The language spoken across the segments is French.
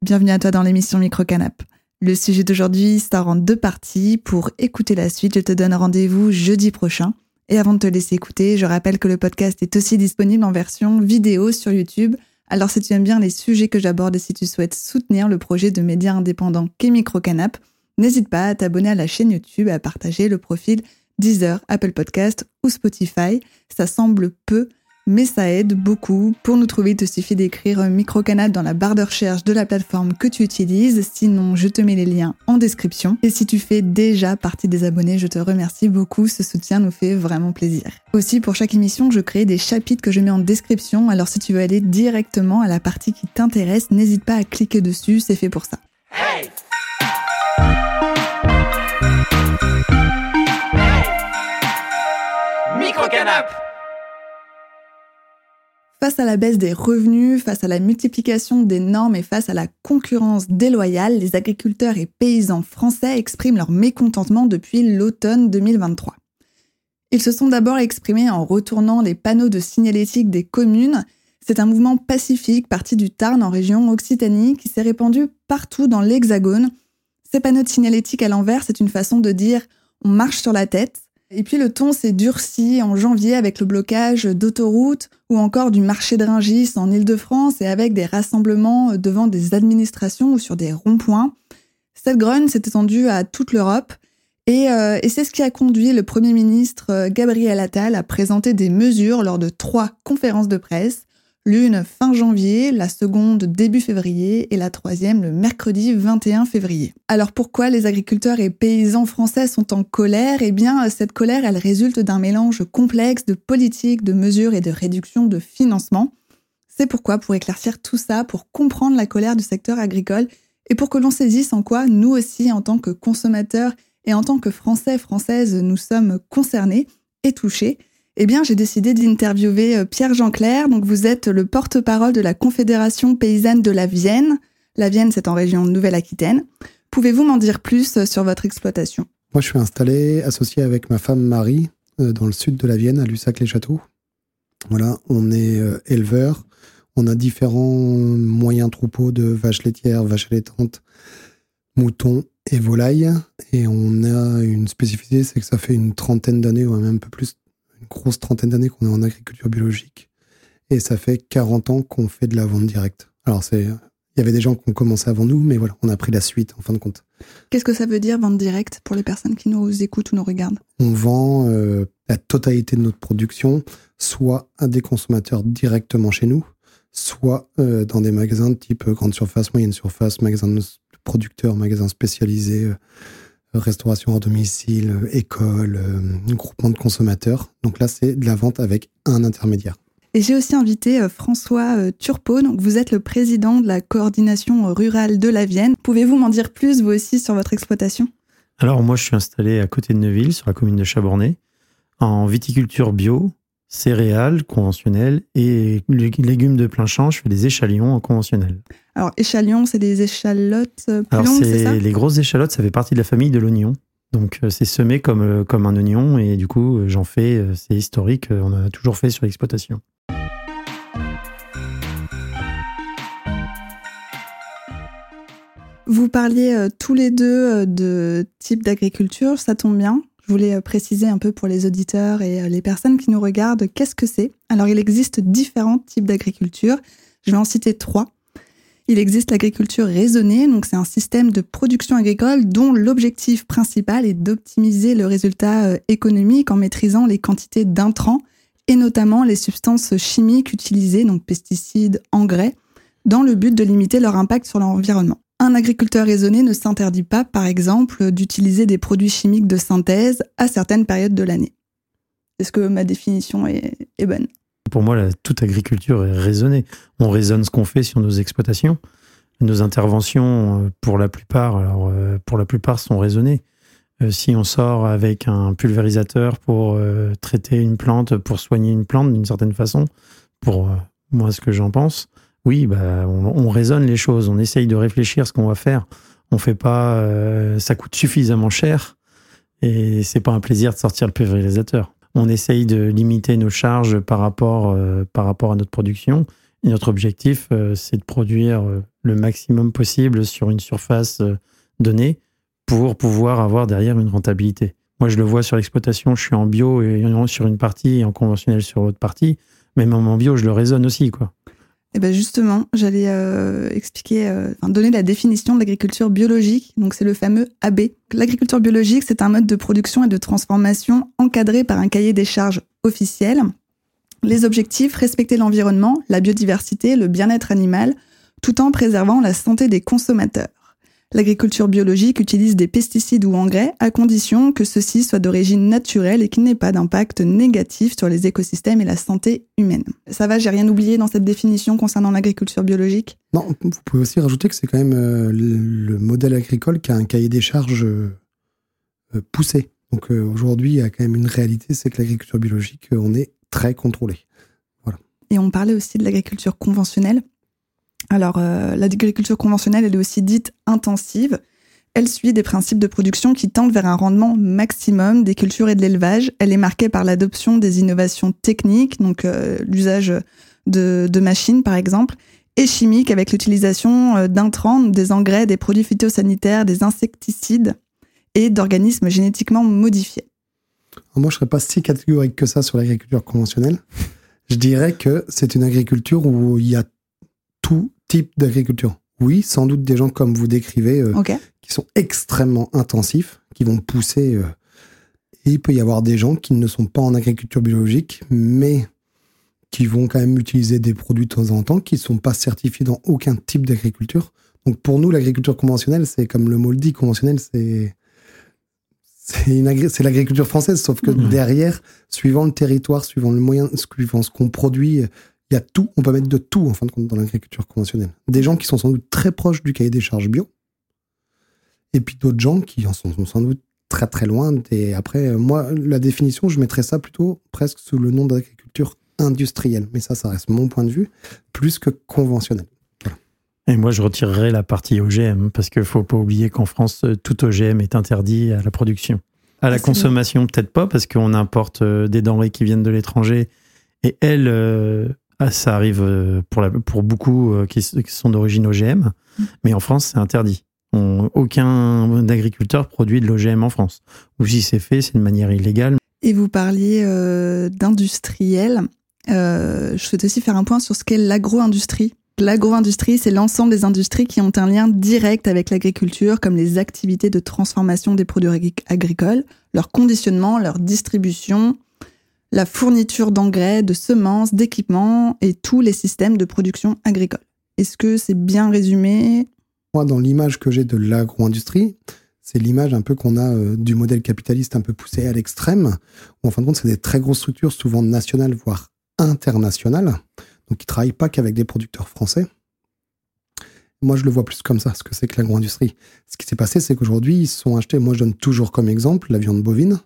Bienvenue à toi dans l'émission Microcanap. Le sujet d'aujourd'hui sort en deux parties. Pour écouter la suite, je te donne rendez-vous jeudi prochain. Et avant de te laisser écouter, je rappelle que le podcast est aussi disponible en version vidéo sur YouTube. Alors si tu aimes bien les sujets que j'aborde et si tu souhaites soutenir le projet de médias indépendants qu'est Microcanap, n'hésite pas à t'abonner à la chaîne YouTube à partager le profil Deezer, Apple Podcast ou Spotify. Ça semble peu, mais ça aide beaucoup. Pour nous trouver, il te suffit d'écrire Microcanap dans la barre de recherche de la plateforme que tu utilises. Sinon, je te mets les liens en description. Et si tu fais déjà partie des abonnés, je te remercie beaucoup. Ce soutien nous fait vraiment plaisir. Aussi, pour chaque émission, je crée des chapitres que je mets en description. Alors, si tu veux aller directement à la partie qui t'intéresse, n'hésite pas à cliquer dessus. C'est fait pour ça. Hey Microcanap Face à la baisse des revenus, face à la multiplication des normes et face à la concurrence déloyale, les agriculteurs et paysans français expriment leur mécontentement depuis l'automne 2023. Ils se sont d'abord exprimés en retournant les panneaux de signalétique des communes. C'est un mouvement pacifique parti du Tarn en région Occitanie qui s'est répandu partout dans l'Hexagone. Ces panneaux de signalétique à l'envers, c'est une façon de dire on marche sur la tête. Et puis le ton s'est durci en janvier avec le blocage d'autoroutes ou encore du marché de Ringis en Ile-de-France et avec des rassemblements devant des administrations ou sur des ronds-points. Cette grogne s'est étendue à toute l'Europe et, euh, et c'est ce qui a conduit le Premier ministre euh, Gabriel Attal à présenter des mesures lors de trois conférences de presse l'une fin janvier, la seconde début février et la troisième le mercredi 21 février. Alors pourquoi les agriculteurs et paysans français sont en colère? Eh bien, cette colère, elle résulte d'un mélange complexe de politique, de mesures et de réduction de financement. C'est pourquoi, pour éclaircir tout ça, pour comprendre la colère du secteur agricole et pour que l'on saisisse en quoi nous aussi, en tant que consommateurs et en tant que Français, Françaises, nous sommes concernés et touchés, eh bien, j'ai décidé d'interviewer euh, Pierre Jean-Clair. Donc, vous êtes le porte-parole de la Confédération paysanne de la Vienne. La Vienne, c'est en région Nouvelle-Aquitaine. Pouvez-vous m'en dire plus euh, sur votre exploitation? Moi, je suis installé, associé avec ma femme Marie, euh, dans le sud de la Vienne, à Lussac-les-Châteaux. Voilà, on est éleveur. On a différents moyens troupeaux de vaches laitières, vaches allaitantes, moutons et volailles. Et on a une spécificité, c'est que ça fait une trentaine d'années, ou même un peu plus, grosse trentaine d'années qu'on est en agriculture biologique. Et ça fait 40 ans qu'on fait de la vente directe. Alors, c'est, il y avait des gens qui ont commencé avant nous, mais voilà, on a pris la suite en fin de compte. Qu'est-ce que ça veut dire vente directe pour les personnes qui nous écoutent ou nous regardent? On vend euh, la totalité de notre production, soit à des consommateurs directement chez nous, soit euh, dans des magasins de type grande surface, moyenne surface, magasins de producteurs, magasins spécialisés. Euh, restauration hors domicile, école, euh, groupement de consommateurs. Donc là, c'est de la vente avec un intermédiaire. Et j'ai aussi invité euh, François euh, Turpot. Donc vous êtes le président de la coordination rurale de la Vienne. Pouvez-vous m'en dire plus, vous aussi, sur votre exploitation? Alors moi, je suis installé à côté de Neuville, sur la commune de Chabornay, en viticulture bio, céréales conventionnelles et légumes de plein champ. Je fais des échalions en conventionnel. Alors, échalions, c'est des échalotes euh, plus longues, c'est ça? Les grosses échalotes, ça fait partie de la famille de l'oignon. Donc, euh, c'est semé comme, euh, comme un oignon et du coup, j'en fais, c'est historique, on en a toujours fait sur l'exploitation. Vous parliez tous les deux de type d'agriculture, ça tombe bien? Je voulais euh, préciser un peu pour les auditeurs et euh, les personnes qui nous regardent qu'est-ce que c'est? Alors, il existe différents types d'agriculture. Je vais en citer trois. Il existe l'agriculture raisonnée, donc c'est un système de production agricole dont l'objectif principal est d'optimiser le résultat euh, économique en maîtrisant les quantités d'intrants et notamment les substances chimiques utilisées, donc pesticides, engrais, dans le but de limiter leur impact sur l'environnement. Un agriculteur raisonné ne s'interdit pas, par exemple, d'utiliser des produits chimiques de synthèse à certaines périodes de l'année. Est-ce que ma définition est, bonne? Pour moi, toute agriculture est raisonnée. On raisonne ce qu'on fait sur nos exploitations. Nos interventions, euh, pour la plupart, alors euh, pour la plupart, sont raisonnées. Euh, si on sort avec un pulvérisateur pour traiter une plante, pour soigner une plante d'une certaine façon, pour moi, ce que j'en pense, oui, bah, on, raisonne les choses, on essaye de réfléchir ce qu'on va faire. On fait pas, euh, ça coûte suffisamment cher et c'est pas un plaisir de sortir le pulvérisateur. On essaye de limiter nos charges par rapport, euh, par rapport à notre production notre objectif, c'est de produire le maximum possible sur une surface donnée pour pouvoir avoir derrière une rentabilité. Moi, je le vois sur l'exploitation, je suis en bio et sur une partie et en conventionnel sur l'autre partie. Même en bio, je le raisonne aussi, quoi. Eh ben justement, j'allais euh, expliquer, euh, donner la définition de l'agriculture biologique. Donc c'est le fameux AB. L'agriculture biologique, c'est un mode de production et de transformation encadré par un cahier des charges officiel. Les objectifs respecter l'environnement, la biodiversité, le bien-être animal, tout en préservant la santé des consommateurs. L'agriculture biologique utilise des pesticides ou engrais à condition que ceux-ci soient d'origine naturelle et qu'il n'aient pas d'impact négatif sur les écosystèmes et la santé humaine. Ça va, j'ai rien oublié dans cette définition concernant l'agriculture biologique? Non, vous pouvez aussi rajouter que c'est quand même euh, le modèle agricole qui a un cahier des charges euh, poussé. Donc euh, aujourd'hui, il y a quand même une réalité, c'est que l'agriculture biologique, on est très contrôlé. Voilà. Et on parlait aussi de l'agriculture conventionnelle. Alors, euh, l'agriculture conventionnelle, elle est aussi dite intensive. Elle suit des principes de production qui tendent vers un rendement maximum des cultures et de l'élevage. Elle est marquée par l'adoption des innovations techniques, donc euh, l'usage de, machines par exemple, et chimiques avec l'utilisation euh, d'intrants, des engrais, des produits phytosanitaires, des insecticides et d'organismes génétiquement modifiés. Moi, je ne serais pas si catégorique que ça sur l'agriculture conventionnelle. Je dirais que c'est une agriculture où il y a tout type d'agriculture. Oui, sans doute des gens comme vous décrivez, euh, qui sont extrêmement intensifs, qui vont pousser. Euh, et il peut y avoir des gens qui ne sont pas en agriculture biologique, mais qui vont quand même utiliser des produits de temps en temps, qui ne sont pas certifiés dans aucun type d'agriculture. Donc pour nous, l'agriculture conventionnelle, c'est comme le mot le dit, conventionnel, c'est c'est l'agriculture française, sauf que mmh. derrière, suivant le territoire, suivant le moyen, suivant ce qu'on produit, il y a tout, on peut mettre de tout en fin de compte dans l'agriculture conventionnelle. Des gens qui sont sans doute très proches du cahier des charges bio, et puis d'autres gens qui en sont sans doute très très loin. Et après, moi, la définition, je mettrais ça plutôt presque sous le nom d'agriculture industrielle. Mais ça, ça reste mon point de vue, plus que conventionnel. Et moi, je retirerais la partie OGM, parce qu'il ne faut pas oublier qu'en France, tout OGM est interdit à la production. À la ah, consommation, peut-être pas, parce qu'on importe euh, des denrées qui viennent de l'étranger. Et elles, euh, ah, ça arrive euh, pour, la, pour beaucoup euh, qui, sont d'origine OGM, mm. mais en France, c'est interdit. aucun agriculteur produit de l'OGM en France. Ou si c'est fait, c'est de manière illégale. Et vous parliez euh, d'industriel. je souhaite aussi faire un point sur ce qu'est l'agro-industrie. L'agro-industrie, c'est l'ensemble des industries qui ont un lien direct avec l'agriculture, comme les activités de transformation des produits agricoles, leur conditionnement, leur distribution, la fourniture d'engrais, de semences, d'équipements et tous les systèmes de production agricole. Est-ce que c'est bien résumé? Moi, dans l'image que j'ai de l'agro-industrie, c'est l'image un peu qu'on a euh, du modèle capitaliste un peu poussé à l'extrême, où en fin de compte, c'est des très grosses structures, souvent nationales, voire internationales, donc qui ne travaillent pas qu'avec des producteurs français. Moi, je le vois plus comme ça, ce que c'est que l'agro-industrie. Ce qui s'est passé, c'est qu'aujourd'hui, ils sont achetés, moi je donne toujours comme exemple la viande bovine.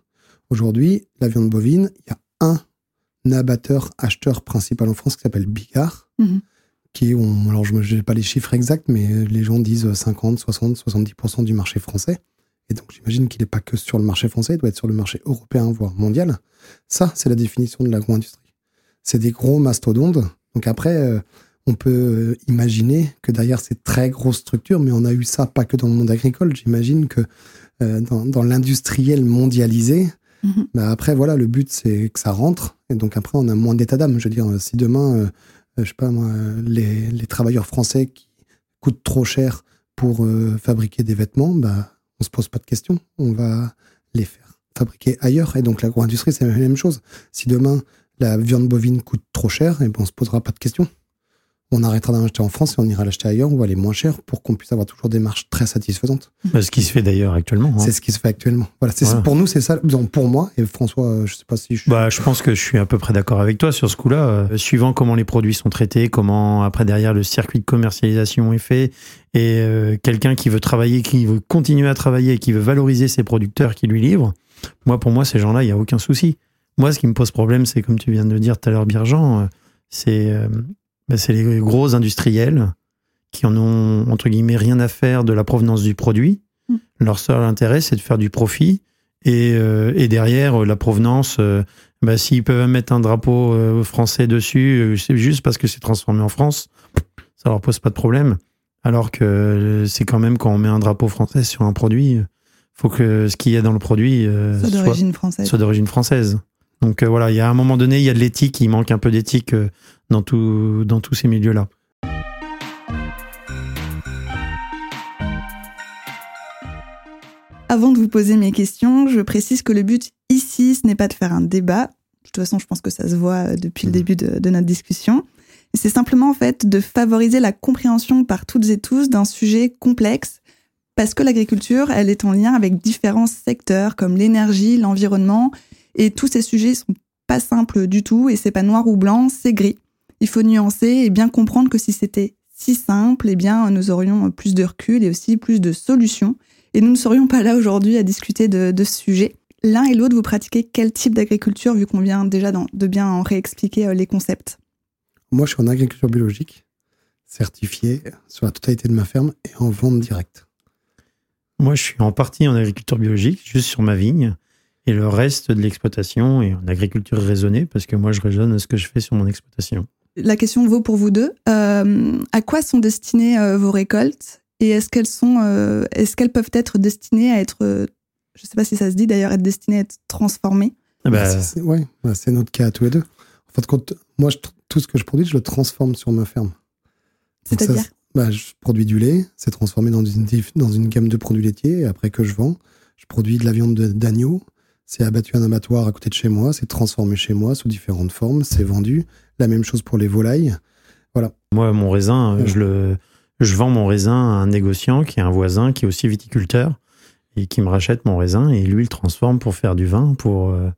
Aujourd'hui, la viande bovine, il y a un abatteur acheteur principal en France qui s'appelle Bigard, mhm. qui est, alors je n'ai pas les chiffres exacts, mais les gens disent 50, 60, 70% du marché français. Et donc j'imagine qu'il n'est pas que sur le marché français, il doit être sur le marché européen, voire mondial. Ça, c'est la définition de l'agro-industrie. C'est des gros mastodontes. Donc après, euh, on peut euh, imaginer que derrière ces très grosses structures, mais on a eu ça pas que dans le monde agricole, j'imagine que euh, dans l'industriel mondialisé, Mhm. Après, voilà, le but, c'est que ça rentre. Et donc, après, on a moins d'état d'âme. Je veux dire, si demain, euh, je sais pas les, les, travailleurs français qui coûtent trop cher pour euh, fabriquer des vêtements, bah, on se pose pas de questions. On va les faire fabriquer ailleurs. Et donc, l'agro-industrie, c'est la même chose. Si demain, la viande bovine coûte trop cher, et ben, on se posera pas de questions on arrêtera d'en acheter en France et on ira l'acheter ailleurs, va aller moins cher pour qu'on puisse avoir toujours des marges très satisfaisantes. Bah, ce qui se fait d'ailleurs actuellement. Hein. C'est ce qui se fait actuellement. Voilà, Pour nous, c'est ça. Pour moi, et François, euh, je sais pas si je Bah, je pense que je suis à peu près d'accord avec toi sur ce coup-là. Euh, suivant comment les produits sont traités, comment après derrière le circuit de commercialisation est fait, et euh, quelqu'un qui veut travailler, qui veut continuer à travailler, qui veut valoriser ses producteurs qui lui livrent, moi, pour moi, ces gens-là, il n'y a aucun souci. Moi, ce qui me pose problème, c'est comme tu viens de le dire tout à l'heure, Birgent, c'est ben, c'est les gros industriels qui en ont, entre guillemets, rien à faire de la provenance du produit. Mm. Leur seul intérêt, c'est de faire du profit Et, et derrière, la provenance, bah, s'ils peuvent mettre un drapeau français dessus, c'est juste parce que c'est transformé en France, ça leur pose pas de problème. Alors que c'est quand même quand on met un drapeau français sur un produit, faut que ce qu'il y a dans le produit soit d'origine française. Soit d'origine française. Donc voilà, il y a un moment donné, il y a de l'éthique, il manque un peu d'éthique dans, tout, dans tous ces milieux-là. Avant de vous poser mes questions, je précise que le but ici, ce n'est pas de faire un débat. De toute façon, je pense que ça se voit euh, depuis le mmh. début de, notre discussion. C'est simplement en fait de favoriser la compréhension par toutes et tous d'un sujet complexe, parce que l'agriculture, elle est en lien avec différents secteurs comme l'énergie, l'environnement, et tous ces sujets sont pas simples du tout, et c'est pas noir ou blanc, c'est gris. Il faut nuancer et bien comprendre que si c'était si simple, eh bien, nous aurions plus de recul et aussi plus de solutions et nous ne serions pas là aujourd'hui à discuter de, ce sujet. L'un et l'autre, vous pratiquez quel type d'agriculture, vu qu'on vient déjà de bien en réexpliquer euh, les concepts? Moi, je suis en agriculture biologique, certifié sur la totalité de ma ferme et en vente directe. Moi, je suis en partie en agriculture biologique, juste sur ma vigne, et le reste de l'exploitation est en agriculture raisonnée, parce que moi, je raisonne ce que je fais sur mon exploitation. La question vaut pour vous deux. Euh, à quoi sont destinées euh, vos récoltes? Et est-ce qu'elles sont, euh, est-ce qu'elles peuvent être destinées à être, euh, je sais pas si ça se dit d'ailleurs, être destinées à être transformées? Ah bah, Ouais, bah, c'est notre cas à tous les deux. En fait, quand, moi, tout ce que je produis, je le transforme sur ma ferme. C'est-à-dire? bah, Je produis du lait, c'est transformé dans une, dans une gamme de produits laitiers, et après que je vends, je produis de la viande d'agneau, c'est abattu à un abattoir à côté de chez moi, c'est transformé chez moi sous différentes formes, c'est vendu. La même chose pour les volailles. Voilà. Moi, mon raisin, je le je vends mon raisin à un négociant qui est un voisin qui est aussi viticulteur et qui me rachète mon raisin et lui il le transforme pour faire du vin, pour, euh,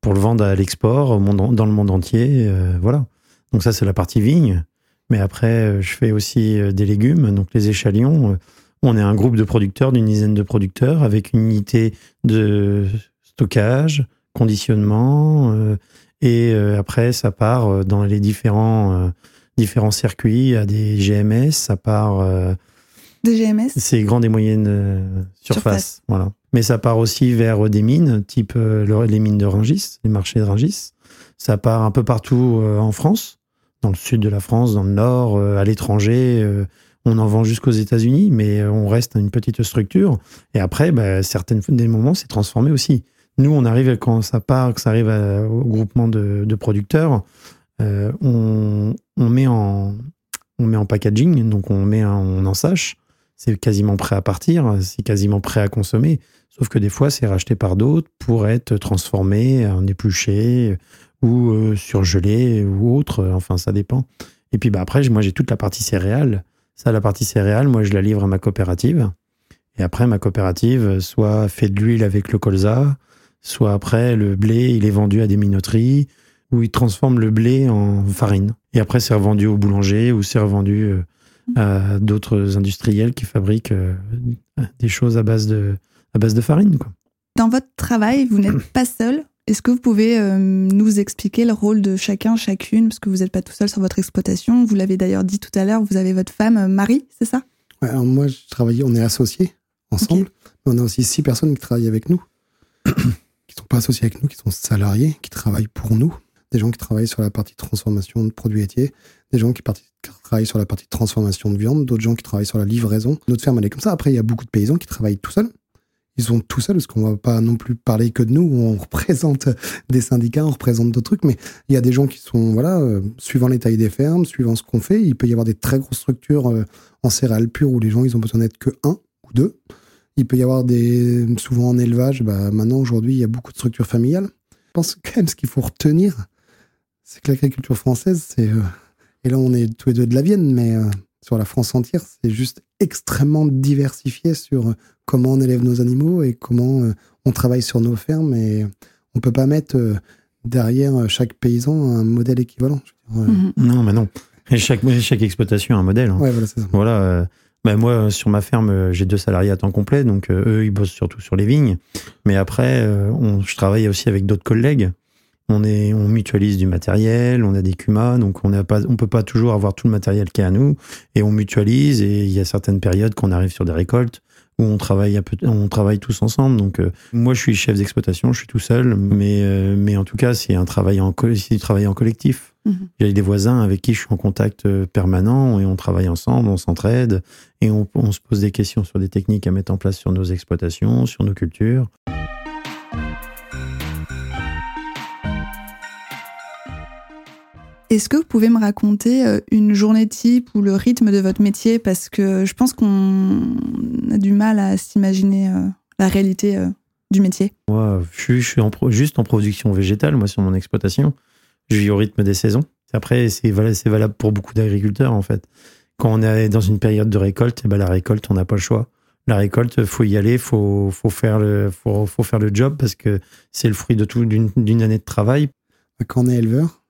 pour le vendre à l'export dans le monde entier. Euh, voilà. Donc ça c'est la partie vigne. Mais après euh, je fais aussi des légumes, donc les échalions. On est un groupe de producteurs, d'une dizaine de producteurs, avec une unité de stockage, conditionnement, et après ça part dans les différents différents circuits, à des GMS, ça part. Euh, des GMS C'est grandes et moyennes euh, surfaces. Voilà. Mais ça part aussi vers des mines, type euh, les mines de Rungis, les marchés de Rungis. Ça part un peu partout en France, dans le sud de la France, dans le nord, à l'étranger. on en vend jusqu'aux États-Unis, mais on reste une petite structure. Et après, bah, certaines des moments, c'est transformé aussi. Nous, on arrive quand ça part, que ça arrive au groupement de, producteurs, euh, on, met en, on met en packaging, donc on met on en sache. C'est quasiment prêt à partir, c'est quasiment prêt à consommer. Sauf que des fois, c'est racheté par d'autres pour être transformé en épluché ou euh, surgelé ou autre. Enfin, ça dépend. Et puis bah, après, moi, j'ai toute la partie céréale. Ça, la partie céréale, moi, je la livre à ma coopérative. Et après, ma coopérative, soit fait de l'huile avec le colza, soit après, le blé, il est vendu à des minoteries, où ils transforment le blé en farine. Et après, c'est revendu au boulanger ou c'est revendu euh, à d'autres industriels qui fabriquent euh, des choses à base de, à base de farine. Quoi. Dans votre travail, vous n'êtes pas seul. Est-ce que vous pouvez euh, nous expliquer le rôle de chacun, chacune, parce que vous n'êtes pas tout seul sur votre exploitation. Vous l'avez d'ailleurs dit tout à l'heure, vous avez votre femme Marie, c'est ça? Ouais, alors Moi, je travaille, on est associés ensemble. On a aussi six personnes qui travaillent avec nous, qui ne sont pas associées avec nous, qui sont salariés, qui travaillent pour nous des gens qui travaillent sur la partie transformation de produits laitiers, des gens qui, travaillent sur la partie transformation de viande, d'autres gens qui travaillent sur la livraison. Notre ferme, elle est comme ça. Après, il y a beaucoup de paysans qui travaillent tout seuls. Ils sont tout seuls parce qu'on va pas non plus parler que de nous. On représente des syndicats, on représente d'autres trucs, mais il y a des gens qui sont, voilà, euh, suivant les tailles des fermes, suivant ce qu'on fait, il peut y avoir des très grosses structures euh, en céréales pures où les gens, ils ont besoin d'être que un ou deux. Il peut y avoir des, souvent en élevage, bah, maintenant, aujourd'hui, il y a beaucoup de structures familiales. Je pense quand même ce qu'il faut retenir, c'est que l'agriculture française, c'est. Euh, et là, on est tous les deux de la Vienne, mais euh, sur la France entière, c'est juste extrêmement diversifié sur euh, comment on élève nos animaux et comment on travaille sur nos fermes. Et on peut pas mettre derrière chaque paysan un modèle équivalent. Non, mais non. chaque, chaque exploitation a un modèle. Hein. Ouais, voilà, c'est ça. Voilà. Ben moi, sur ma ferme, j'ai deux salariés à temps complet, donc eux, ils bossent surtout sur les vignes. Mais après, on, je travaille aussi avec d'autres collègues. On, est, on mutualise du matériel, on a des CUMA, donc on ne peut pas toujours avoir tout le matériel qui est à nous, et on mutualise, et il y a certaines périodes qu'on arrive sur des récoltes où on travaille, peu, on travaille tous ensemble. Donc euh, moi, je suis chef d'exploitation, je suis tout seul, mais, euh, mais en tout cas, c'est un travail en, du travail en collectif. Mmh. J'ai des voisins avec qui je suis en contact euh, permanent et on travaille ensemble, on s'entraide et on, on se pose des questions sur des techniques à mettre en place sur nos exploitations, sur nos cultures. Est-ce que vous pouvez me raconter euh, une journée type ou le rythme de votre métier? Parce que je pense qu'on a du mal à s'imaginer euh, la réalité euh, du métier. Moi, je suis, juste en production végétale, moi, sur mon exploitation. Je vis au rythme des saisons. Après, c'est valable, pour beaucoup d'agriculteurs, en fait. Quand on est dans une période de récolte, eh ben, la récolte, on n'a pas le choix. La récolte, faut y aller, faut, faut faire le, faut, faut faire le job parce que c'est le fruit de tout d'une année de travail. Quand on est éleveur,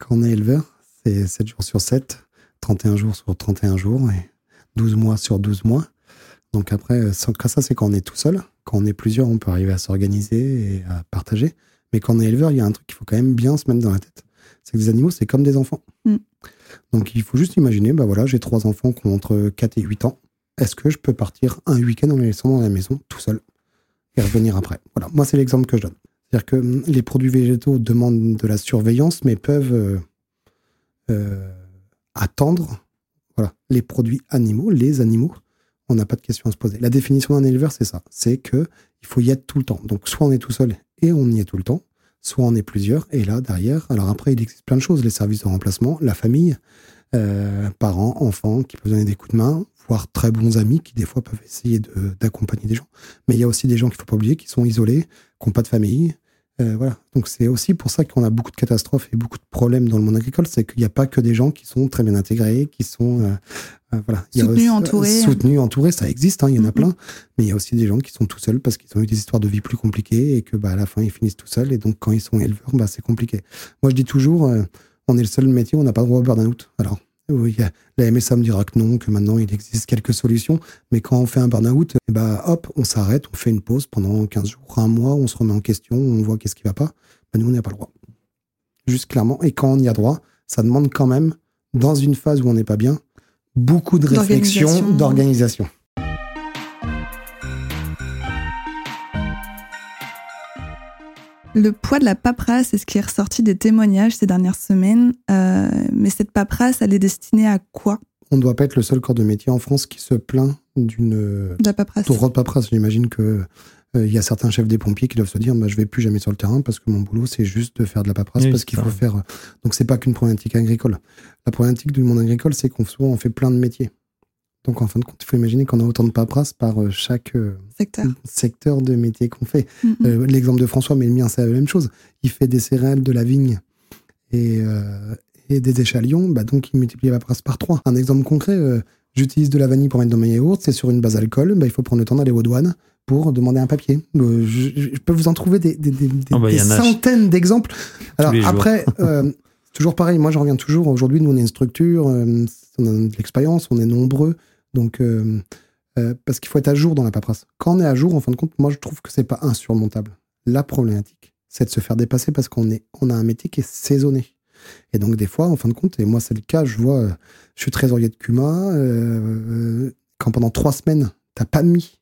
quand on est éleveur, c'est 7 jours sur 7, 31 jours sur 31 jours et 12 mois sur 12 mois. Donc après, ça, c'est quand on est tout seul. Quand on est plusieurs, on peut arriver à s'organiser et à partager. Mais quand on est éleveur, il y a un truc qu'il faut quand même bien se mettre dans la tête. C'est que les animaux, c'est comme des enfants. Mm. Donc il faut juste imaginer, bah voilà, j'ai trois enfants qui ont entre 4 et 8 ans. Est-ce que je peux partir un week-end en les laissant dans la maison tout seul et revenir après? Voilà, moi c'est l'exemple que je donne. C'est-à-dire que hum, les produits végétaux demandent de la surveillance, mais peuvent euh, euh, attendre voilà, les produits animaux, les animaux. On n'a pas de question à se poser. La définition d'un éleveur, c'est ça. C'est que il faut y être tout le temps. Donc, soit on est tout seul et on y est tout le temps, soit on est plusieurs. Et là, derrière, alors après, il existe plein de choses. Les services de remplacement, la famille, euh, parents, enfants qui peuvent donner des coups de main, voire très bons amis qui, des fois, peuvent essayer d'accompagner des gens. Mais il y a aussi des gens qu'il ne faut pas oublier qui sont isolés, qui n'ont pas de famille, euh, voilà. Donc c'est aussi pour ça qu'on a beaucoup de catastrophes et beaucoup de problèmes dans le monde agricole, c'est qu'il n'y a pas que des gens qui sont très bien intégrés, qui sont euh, euh, voilà, soutenus, entourés. Soutenus, entourés, ça existe, hein, il y en a plein, mais il y a aussi des gens qui sont tout seuls parce qu'ils ont eu des histoires de vie plus compliquées et que bah, à la fin ils finissent tout seuls et donc quand ils sont éleveurs, bah, c'est compliqué. Moi je dis toujours, on est le seul métier où on n'a pas le droit au burn-out. Alors oui, la MSA me dira que non, que maintenant il existe quelques solutions. Mais quand on fait un burn-out, eh ben, hop, on s'arrête, on fait une pause pendant 15 jours, un mois, on se remet en question, on voit qu'est-ce qui va pas. Ben, nous, on n'a pas le droit. Juste clairement. Et quand on y a droit, ça demande quand même, dans une phase où on n'est pas bien, beaucoup de réflexion, d'organisation. Le poids de la paperasse, c'est ce qui est ressorti des témoignages ces dernières semaines. Euh, mais cette paperasse, elle est destinée à quoi? On ne doit pas être le seul corps de métier en France qui se plaint d'une. De la paperasse. de paperasse. J'imagine que. Euh, il y a certains chefs des pompiers qui doivent se dire bah, je vais plus jamais sur le terrain parce que mon boulot c'est juste de faire de la paperasse parce qu'il faut faire donc c'est pas qu'une problématique agricole la problématique du monde agricole c'est qu'on souvent on fait plein de métiers donc, en fin de compte, il faut imaginer qu'on a autant de paperasse par euh, chaque euh, secteur. de métier qu'on fait. Mm-hmm. Euh, l'exemple de François, mais le mien, c'est la même chose. Il fait des céréales, de la vigne et, des échalions, bah, donc il multiplie la paperasse par trois. Un exemple concret, j'utilise de la vanille pour mettre dans mes yaourts, c'est sur une base alcool, bah, il faut prendre le temps d'aller aux douanes pour demander un papier. Je, peux vous en trouver des, oh, bah, centaines d'exemples. Alors après, toujours pareil, moi j'en reviens toujours. Aujourd'hui, nous on est une structure, on a de l'expérience, on est nombreux. Donc, euh, euh, parce qu'il faut être à jour dans la paperasse. Quand on est à jour, en fin de compte, moi, je trouve que c'est pas insurmontable. La problématique, c'est de se faire dépasser parce qu'on est, on a un métier qui est saisonné. Et donc, des fois, en fin de compte, et moi, c'est le cas, je vois, euh, je suis trésorier de Cuma, quand pendant trois semaines, t'as pas mis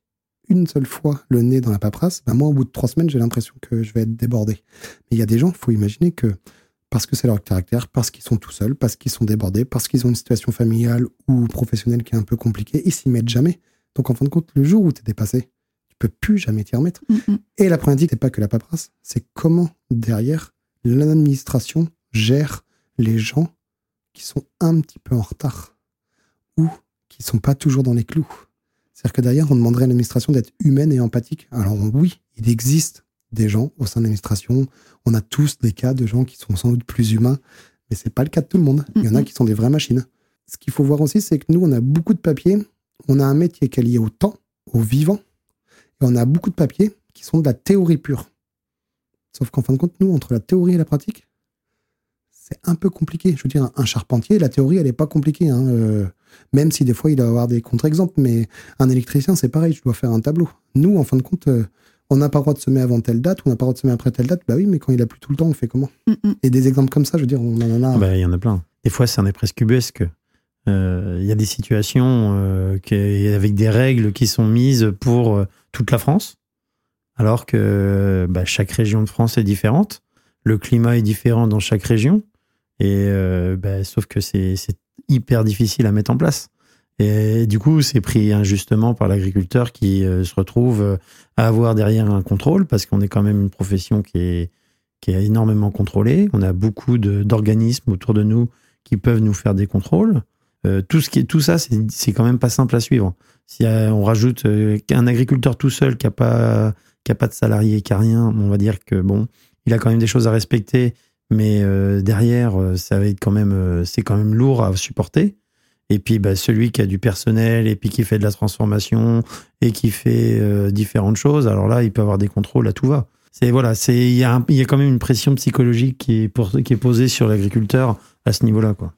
une seule fois le nez dans la paperasse, ben moi, au bout de trois semaines, j'ai l'impression que je vais être débordé. Mais il y a des gens, il faut imaginer que parce que c'est leur caractère, parce qu'ils sont tout seuls, parce qu'ils sont débordés, parce qu'ils ont une situation familiale ou professionnelle qui est un peu compliquée, ils s'y mettent jamais. Donc en fin de compte, le jour où tu es dépassé, tu peux plus jamais t'y remettre. Mm, mm. Et la problématique, c'est pas que la paperasse, c'est comment derrière l'administration gère les gens qui sont un petit peu en retard ou qui sont pas toujours dans les clous. C'est-à-dire que derrière, on demanderait à l'administration d'être humaine et empathique. Alors oui, il existe des gens au sein de l'administration. On a tous des cas de gens qui sont sans doute plus humains, mais c'est pas le cas de tout le monde. Il y en a qui sont des vraies machines. Ce qu'il faut voir aussi, c'est que nous, on a beaucoup de papiers. On a un métier qui est lié au temps, au vivant, et on a beaucoup de papiers qui sont de la théorie pure. Sauf qu'en fin de compte, nous, entre la théorie et la pratique, c'est un peu compliqué. Je veux dire, un charpentier, la théorie, elle n'est pas compliquée. Hein, euh, même si des fois, il doit avoir des contre-exemples. Mais un électricien, c'est pareil, je dois faire un tableau. Nous, en fin de compte, euh, on n'a pas le droit de semer avant telle date, on n'a pas le droit de semer après telle date. Bah oui, mais quand il a plus tout le temps, on fait comment? Mm, mm. Et des exemples comme ça, je veux dire, on en a. Ah bah, Il y en a plein. Des fois, c'est un est presque ubesque. Euh, Il y a des situations euh, qui- avec des règles qui sont mises pour euh, toute la France, alors que bah, chaque région de France est différente. Le climat est différent dans chaque région. Et euh, bah, sauf que c'est c'est hyper difficile à mettre en place. Et du coup, c'est pris injustement par l'agriculteur qui euh, se retrouve euh, à avoir derrière un contrôle, parce qu'on est quand même une profession qui est, qui est énormément contrôlée. On a beaucoup d'organismes autour de nous qui peuvent nous faire des contrôles. Euh, tout, ce qui est, tout ça, c'est quand même pas simple à suivre. Si euh, on rajoute qu'un agriculteur tout seul qui a pas pas de salarié, qui a rien, on va dire que bon, il a quand même des choses à respecter, mais derrière, c'est quand même lourd à supporter. Et puis, bah, celui qui a du personnel et puis qui fait de la transformation et qui fait euh, différentes choses, alors là, il peut avoir des contrôles à tout va. C'est voilà, c'est il y a y quand même une pression psychologique qui est pour, qui est posée sur l'agriculteur à ce niveau-là, quoi.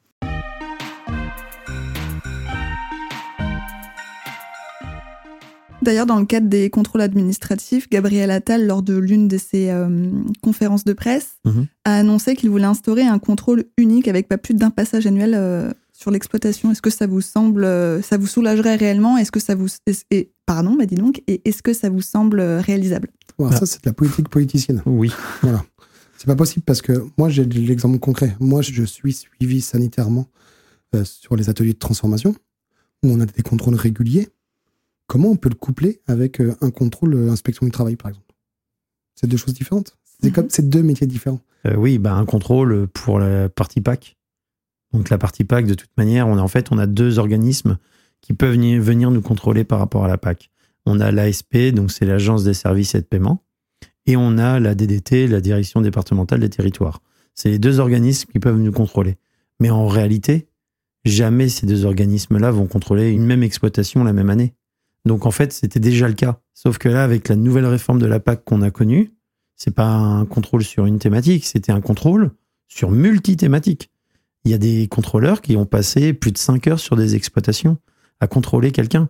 D'ailleurs, dans le cadre des contrôles administratifs, Gabriel Attal, lors de l'une de ses euh, conférences de presse, Mhm. a annoncé qu'il voulait instaurer un contrôle unique avec pas plus d'un passage annuel euh, sur l'exploitation. Est-ce que ça vous semble, euh, ça vous soulagerait réellement? Est-ce que ça vous, et, pardon, bah dis donc, et est-ce que ça vous semble euh, réalisable? Voilà. Ça, c'est de la politique politicienne. Oui. C'est pas possible parce que moi, j'ai l'exemple concret. Moi, je suis suivi sanitairement euh, sur les ateliers de transformation où on a des contrôles réguliers. Comment on peut le coupler avec euh, un contrôle euh, inspection du travail, par exemple? C'est deux choses différentes. C'est Mhm. comme c'est deux métiers différents. Euh, oui, bah, un contrôle pour la partie PAC. Donc la partie PAC, de toute manière, on a, en fait, on a deux organismes qui peuvent ni- venir nous contrôler par rapport à la PAC. On a l'ASP, donc c'est l'Agence des services et de paiement, et on a la DDT, la Direction départementale des territoires. C'est les deux organismes qui peuvent nous contrôler. Mais en réalité, jamais ces deux organismes-là vont contrôler une même exploitation la même année. Donc en fait, c'était déjà le cas. Sauf que là, avec la nouvelle réforme de la PAC qu'on a connue, c'est pas un contrôle sur une thématique, c'était un contrôle sur multi-thématiques. Il y a des contrôleurs qui ont passé plus de 5 heures sur des exploitations à contrôler quelqu'un.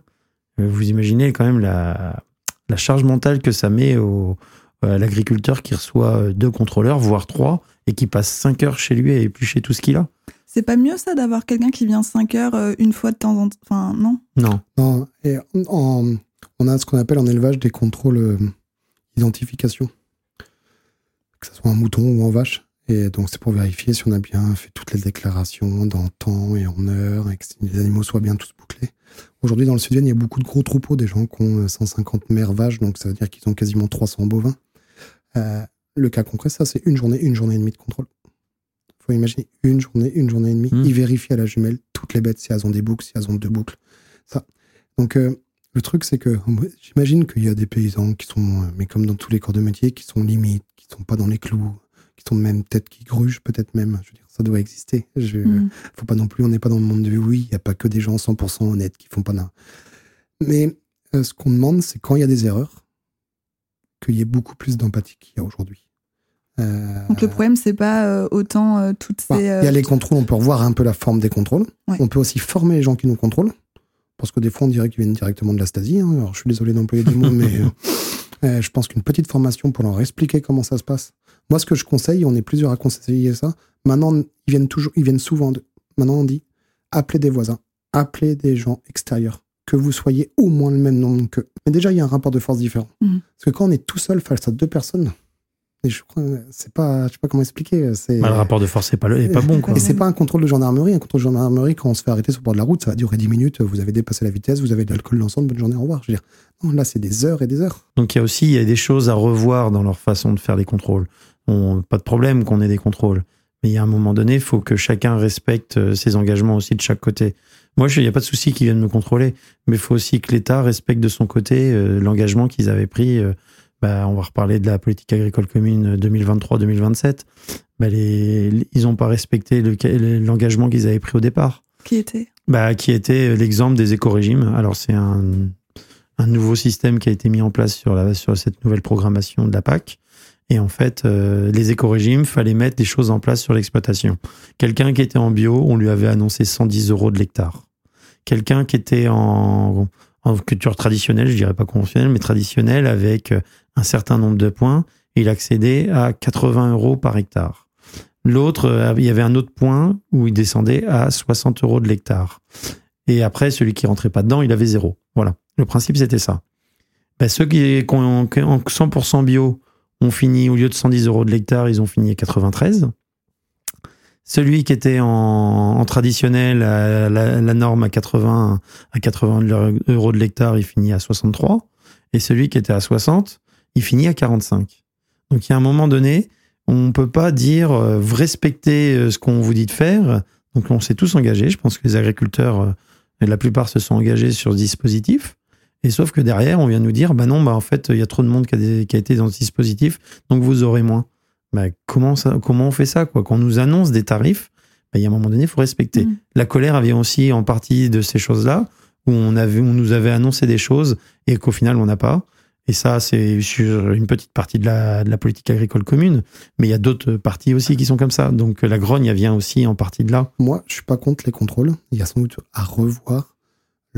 Euh, Vous imaginez quand même la, la charge mentale que ça met au, à l'agriculteur qui reçoit euh, deux contrôleurs, voire trois, et qui passe 5 heures chez lui à éplucher tout ce qu'il a. C'est pas mieux ça d'avoir quelqu'un qui vient 5 heures euh, une fois de temps en temps Enfin, non? Non. Non, et en- on a ce qu'on appelle en élevage des contrôles euh, identification. Que ce soit en mouton ou en vache. Et donc, c'est pour vérifier si on a bien fait toutes les déclarations dans temps et en heure, et que les animaux soient bien tous bouclés. Aujourd'hui, dans le sud il y a beaucoup de gros troupeaux, des gens qui ont euh, 150 mères vaches, donc ça veut dire qu'ils ont quasiment 300 bovins. Euh, le cas concret, ça, c'est une journée, une journée et demie de contrôle. faut imaginer une journée, une journée et demie. Mmh. Ils vérifient à la jumelle toutes les bêtes, si elles ont des boucles, si elles ont deux boucles. Ça. Donc, euh, le truc, c'est que j'imagine qu'il y a des paysans qui sont, euh, mais comme dans tous les corps de métier, qui sont limites, qui sont pas dans les clous, qui sont même peut-être qui grugent, peut-être même. Je veux dire, ça doit exister. Je, Mhm. faut pas non plus, on n'est pas dans le monde de oui, il n'y a pas que des gens 100% honnêtes qui font pas d'un. Mais euh, ce qu'on demande, c'est quand il y a des erreurs, qu'il y ait beaucoup plus d'empathie qu'il y a aujourd'hui. Euh, Donc le problème, c'est pas euh, autant toutes bah, ces. Il y a les contrôles, on peut revoir un peu la forme des contrôles. Ouais. On peut aussi former les gens qui nous contrôlent. Parce que des fois, on dirait qu'ils viennent directement de la Stasi. hein. Alors, je suis désolé d'employer des mots, mais je pense qu'une petite formation pour leur expliquer comment ça se passe. Moi, ce que je conseille, on est plusieurs à conseiller ça. Maintenant, ils viennent toujours, ils viennent souvent. De, maintenant, on dit appelez des voisins, appelez des gens extérieurs, que vous soyez au moins le même nombre qu'eux. Mais déjà, il y a un rapport de force différent. Mhm. Parce que quand on est tout seul face à deux personnes, et je crois, c'est pas, je sais pas comment expliquer. C'est Bah, le rapport de force n'est pas, le- est pas bon. Quoi. et c'est pas un contrôle de gendarmerie. Un contrôle de gendarmerie, quand on se fait arrêter sur le bord de la route, ça va durer 10 minutes. Vous avez dépassé la vitesse, vous avez de l'alcool dans le sang, bonne journée, au revoir. Je veux dire, non, là, c'est des heures et des heures. Donc il y a aussi il y a des choses à revoir dans leur façon de faire les contrôles. On, pas de problème qu'on ait des contrôles. Mais il y a un moment donné, il faut que chacun respecte euh, ses engagements aussi de chaque côté. Moi, il n'y a pas de souci qu'ils viennent me contrôler, mais il faut aussi que l'État respecte de son côté euh, l'engagement qu'ils avaient pris. euh, bah, on va reparler de la politique agricole commune 2023-2027. Bah, les, les- ils n'ont pas respecté le- l'engagement qu'ils avaient pris au départ Qui était? Bah, qui était l'exemple des éco-régimes. Alors, c'est un, un nouveau système qui a été mis en place sur, la, sur cette nouvelle programmation de la PAC. Et en fait, euh, les éco-régimes, fallait mettre des choses en place sur l'exploitation. Quelqu'un qui était en bio, on lui avait annoncé 110 euros de l'hectare. Quelqu'un qui était en, culture traditionnelle, je dirais pas conventionnelle, mais traditionnelle, avec un certain nombre de points, il accédait à 80 euros par hectare. L'autre, il y avait un autre point où il descendait à 60 euros de l'hectare. Et après, celui qui rentrait pas dedans, il avait zéro. Voilà. Le principe, c'était ça. Ben, ceux qui, ont en 100% bio ont au lieu de 110 euros de l'hectare, ils ont fini à 93. Celui qui était en, traditionnel, la, norme à 80, à 80 euros de l'hectare, il finit à 63. Et celui qui était à 60, il finit à 45. Donc, il y a un moment donné, on ne peut pas dire euh, vous respectez euh, ce qu'on vous dit de faire. Donc, on s'est tous engagés. Je pense que les agriculteurs, euh, la plupart se sont engagés sur ce dispositif. Et sauf que derrière, on vient nous dire, bah non, bah en fait, il y a trop de monde qui a, été dans ce dispositif, donc vous aurez moins. Bah, comment, ça, comment on fait ça quoi? Quand on nous annonce des tarifs, bah, il y a un moment donné, il faut respecter. Mm. La colère vient aussi en partie de ces choses-là, où on, avait, on nous avait annoncé des choses et qu'au final, on n'a pas. Et ça, c'est sur une petite partie de la, de la politique agricole commune. Mais il y a d'autres parties aussi qui sont comme ça. Donc la grogne, elle vient aussi en partie de là. Moi, je suis pas contre les contrôles. Il y a sans doute à revoir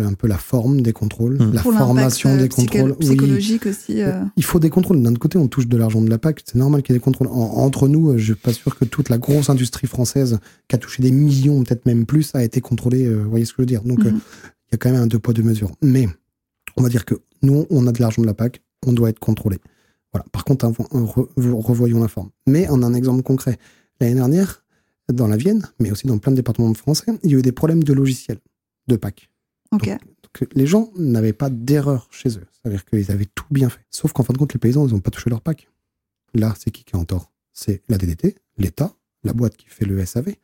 un peu la forme des contrôles, hmm. la formation euh, des contrôles. Psychologique aussi. Euh. Il faut des contrôles. D'un côté, on touche de l'argent de la PAC. C'est normal qu'il y ait des contrôles. entre nous, euh, je suis pas sûr que toute la grosse industrie française, qui a touché des millions, peut-être même plus, a été contrôlée. vous voyez ce que je veux dire Donc, hmm. il y a quand même un deux poids, deux mesures. Mais on va dire que nous, on a de l'argent de la PAC, on doit être contrôlé. Voilà. Par contre, revoyons la forme. Mais a un exemple concret. L'année dernière, dans la Vienne, mais aussi dans plein de départements de français, il y a eu des problèmes de logiciels de PAC. Les gens n'avaient pas d'erreur chez eux. C'est-à-dire qu'ils avaient tout bien fait. Sauf qu'en fin de compte, les paysans, ils n'ont pas touché leur PAC. Là, c'est qui qui est en tort? C'est la DDT, l'État, la boîte qui fait le SAV.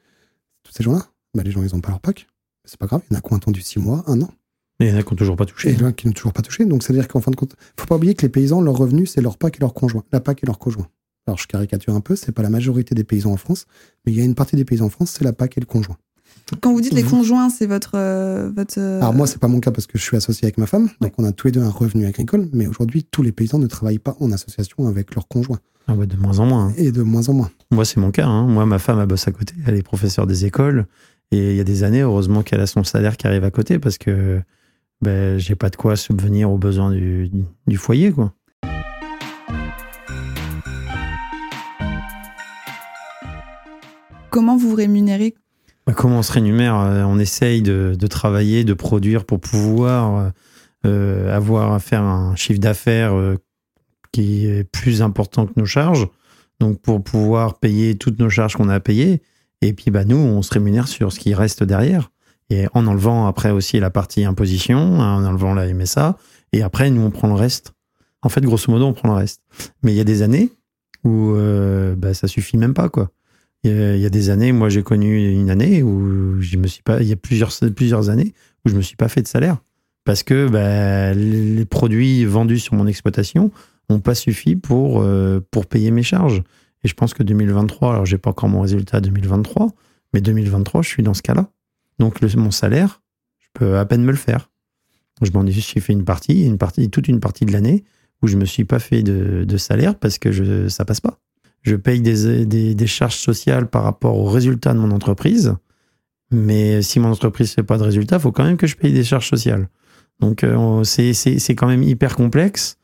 Tous ces gens-là, bah, les gens, ils n'ont pas leur PAC. C'est pas grave, il y en a qui ont attendu six mois, un an. Mais il y en a qui n'ont toujours pas touché. Il y en a qui n'ont toujours pas touché. Donc, c'est-à-dire qu'en fin de compte, faut pas oublier que les paysans, leur revenu, c'est leur PAC et leur conjoint. La PAC et leur conjoint. Alors, je caricature un peu, c'est pas la majorité des paysans en France, mais il y a une partie des paysans en France, c'est la PAC et le conjoint. Quand vous dites les conjoints, c'est votre, euh, votre. Euh, Alors moi, c'est pas mon cas parce que je suis associé avec ma femme, donc on a tous les deux un revenu agricole. Mais aujourd'hui, tous les paysans ne travaillent pas en association avec leurs conjoints. Ah ouais, de moins en moins. Hein. Et de moins en moins. Moi, c'est mon cas. Hein. Moi, ma femme, elle bosse à côté. Elle est professeure des écoles. Et il y a des années, heureusement qu'elle a son salaire qui arrive à côté parce que ben, j'ai pas de quoi subvenir aux besoins du, du foyer, quoi. Comment vous vous rémunérez comment on se rémunère euh, On essaye de, travailler, de produire pour pouvoir euh, euh, avoir à faire un chiffre d'affaires qui est plus important que nos charges. Donc pour pouvoir payer toutes nos charges qu'on a à payer. Et puis bah, nous, on se rémunère sur ce qui reste derrière. Et en enlevant après aussi la partie imposition, en enlevant la MSA. Et après, nous, on prend le reste. En fait, grosso modo, on prend le reste. Mais il y a des années où bah, ça suffit même pas, quoi. Il y, a, des années, moi j'ai connu une année où je me suis pas, il y a plusieurs, plusieurs années où je me suis pas fait de salaire parce que bah, les produits vendus sur mon exploitation n'ont pas suffi pour, euh, pour payer mes charges. Et je pense que 2023, alors j'ai pas encore mon résultat 2023, mais 2023, je suis dans ce cas-là. Donc mon salaire, je peux à peine me le faire. Je m'en suis fait une partie, une partie, toute une partie de l'année où je me suis pas fait de, de salaire parce que je, ça passe pas je paye des, des, charges sociales par rapport aux résultats de mon entreprise. Mais si mon entreprise ne fait pas de résultats, il faut quand même que je paye des charges sociales. Donc euh, c'est quand même hyper complexe.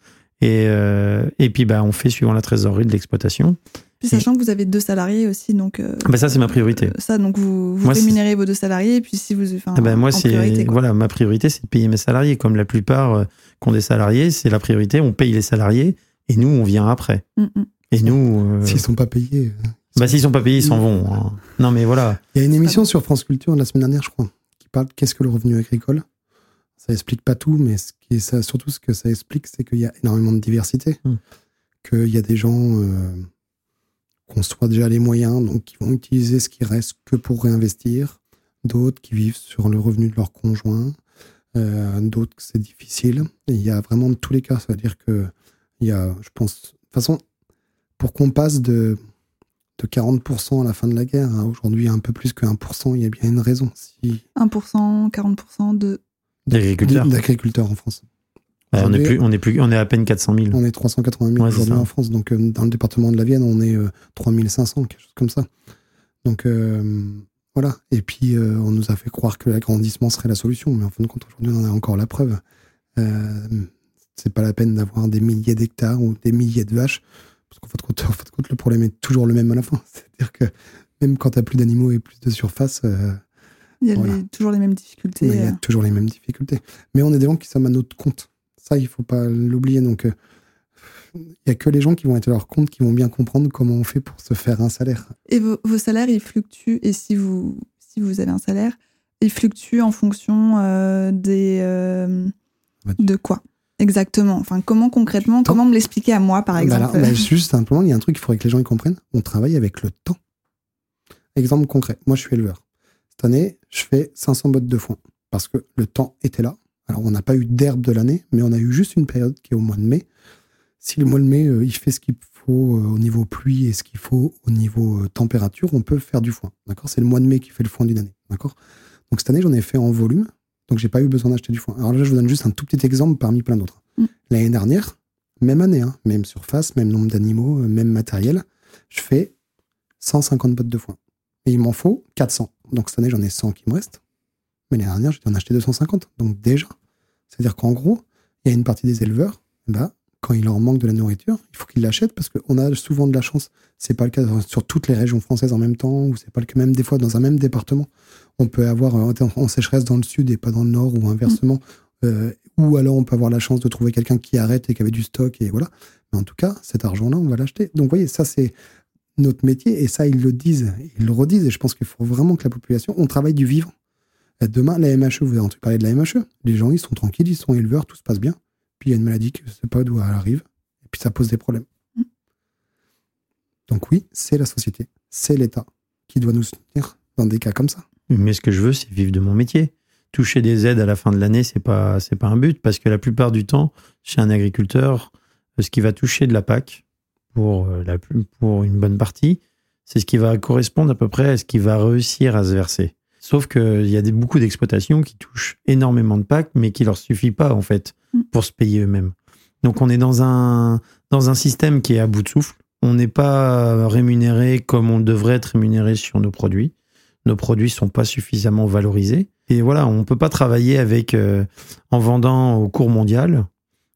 Et, euh, et puis bah, on fait suivant la trésorerie de l'exploitation. sachant que vous avez deux salariés aussi, donc. Euh, bah ça c'est ma priorité. ça donc vous, vous rémunérez vos deux salariés et puis si vous. Ah bah, moi c'est voilà ma priorité c'est de payer mes salariés comme la plupart qui ont des salariés c'est la priorité on paye les salariés et nous on vient après. Mm, mm. Et nous. Euh, s'ils sont pas payés. Euh, bah, s'ils sont pas payés, ils s'en vont. Hein. Non, mais voilà. Il y a une émission sur France Culture la semaine dernière, je crois, qui parle qu'est-ce que le revenu agricole. Ça explique pas tout, mais ce qui est ça, surtout ce que ça explique, c'est qu'il y a énormément de diversité. Hmm. Qu'il y a des gens euh, qui ont soit déjà les moyens, donc qui vont utiliser ce qui reste que pour réinvestir. D'autres qui vivent sur le revenu de leur conjoint. D'autres que c'est difficile. Et il y a vraiment de tous les cas. C'est-à-dire que il y a, je pense, de toute façon, pour qu'on passe de, de 40% à la fin de la guerre à aujourd'hui un peu plus que 1%, il y a bien une raison. Si... 1%, 40% de... D'agriculteurs. D'agriculteurs en France. on, est plus, on, est plus, on est à peine 400 000. On est 380 000 aujourd'hui en France. Donc, euh, dans le département de la Vienne, on est 3500, euh, quelque chose comme ça. Donc, euh, voilà. Et puis, on nous a fait croire que l'agrandissement serait la solution. Mais en fin de compte, aujourd'hui, on a encore la preuve. Euh, c'est pas la peine d'avoir des milliers d'hectares ou des milliers de vaches, parce qu'en fait, en fait, compte, le problème est toujours le même à la fin. C'est-à-dire que même quand tu as plus d'animaux et plus de surface, euh, il y a toujours les mêmes difficultés. il y a euh. toujours les mêmes difficultés. Mais on est des gens qui sommes à notre compte. Ça, il faut pas l'oublier. Donc, il n'y a que les gens qui vont être à leur compte qui vont bien comprendre comment on fait pour se faire un salaire. Et vos, salaires, ils fluctuent. Et si vous, si vous avez un salaire, ils fluctuent en fonction euh, des. Euh, de quoi? Exactement. Enfin, comment concrètement, comment me l'expliquer à moi, par bah exemple bah, Juste simplement, il y a un truc qu'il faudrait que les gens y comprennent. On travaille avec le temps. Exemple concret. Moi, je suis éleveur. Cette année, je fais 500 bottes de foin parce que le temps était là. Alors, on n'a pas eu d'herbe de l'année, mais on a eu juste une période qui est au mois de mai si le mois de mai, euh, il fait ce qu'il faut euh, au niveau pluie et ce qu'il faut au niveau euh, température, on peut faire du foin. D'accord? C'est le mois de mai qui fait le foin d'une année. D'accord? Donc cette année, j'en ai fait en volume. Donc j'ai pas eu besoin d'acheter du foin. Alors là, je vous donne juste un tout petit exemple parmi plein d'autres. Mm. L'année dernière, même année, hein, même surface, même nombre d'animaux, même matériel, je fais 150 bottes de foin. Et il m'en faut 400. Donc cette année, j'en ai 100 qui me restent. Mais l'année dernière, j'ai dû en acheter 250. Donc déjà, c'est-à-dire qu'en gros, il y a une partie des éleveurs, bah, quand il leur manque de la nourriture, il faut qu'ils l'achètent parce qu'on a souvent de la chance. C'est pas le cas sur toutes les régions françaises en même temps, ou c'est pas le cas même des fois dans un même département. On peut avoir euh, en sécheresse dans le sud et pas dans le nord, ou inversement. Euh, ou alors on peut avoir la chance de trouver quelqu'un qui arrête et qui avait du stock, et voilà. Mais en tout cas, cet argent-là, on va l'acheter. Donc, vous voyez, ça, c'est notre métier, et ça, ils le disent, ils le redisent, et je pense qu'il faut vraiment que la population, on travaille du vivant. Demain, la MHE, vous avez entendu parler de la MHE. Les gens, ils sont tranquilles, ils sont éleveurs, tout se passe bien puis il y a une maladie que je ne sais pas d'où elle arrive, et puis ça pose des problèmes. Mm. Donc oui, c'est la société, c'est l'État qui doit nous soutenir dans des cas comme ça. Mais ce que je veux, c'est vivre de mon métier. Toucher des aides à la fin de l'année, c'est pas c'est pas un but parce que la plupart du temps, chez un agriculteur, ce qui va toucher de la PAC pour euh, la pour une bonne partie, c'est ce qui va correspondre à peu près à ce qui va réussir à se verser. Sauf qu'il y a des, beaucoup d'exploitations qui touchent énormément de PAC, mais qui leur suffit pas en fait. Pour se payer eux-mêmes. Donc on est dans un, dans un système qui est à bout de souffle. On n'est pas rémunéré comme on devrait être rémunéré sur nos produits. Nos produits sont pas suffisamment valorisés. Et voilà, on peut pas travailler avec euh, en vendant au cours mondial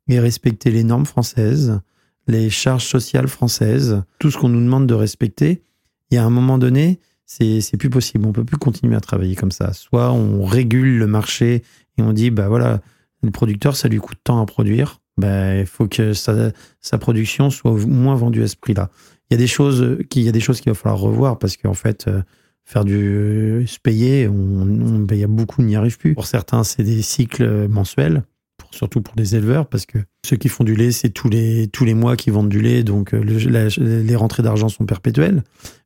et respecter les normes françaises, les charges sociales françaises, tout ce qu'on nous demande de respecter. Il y a un moment donné, c'est plus possible. On peut plus continuer à travailler comme ça. Soit on régule le marché et on dit bah voilà, le producteur, ça lui coûte tant à produire. Ben, il faut que sa, sa production soit moins vendue à ce prix-là. Il y a des choses il qu'il va falloir revoir parce qu'en fait, euh, faire du se payer, on, ben, il y a beaucoup n'y arrivent plus. Pour certains, c'est des cycles mensuels, pour, surtout pour les éleveurs, parce que ceux qui font du lait, c'est tous les tous les mois qui vendent du lait, donc euh, les rentrées d'argent sont perpétuelles.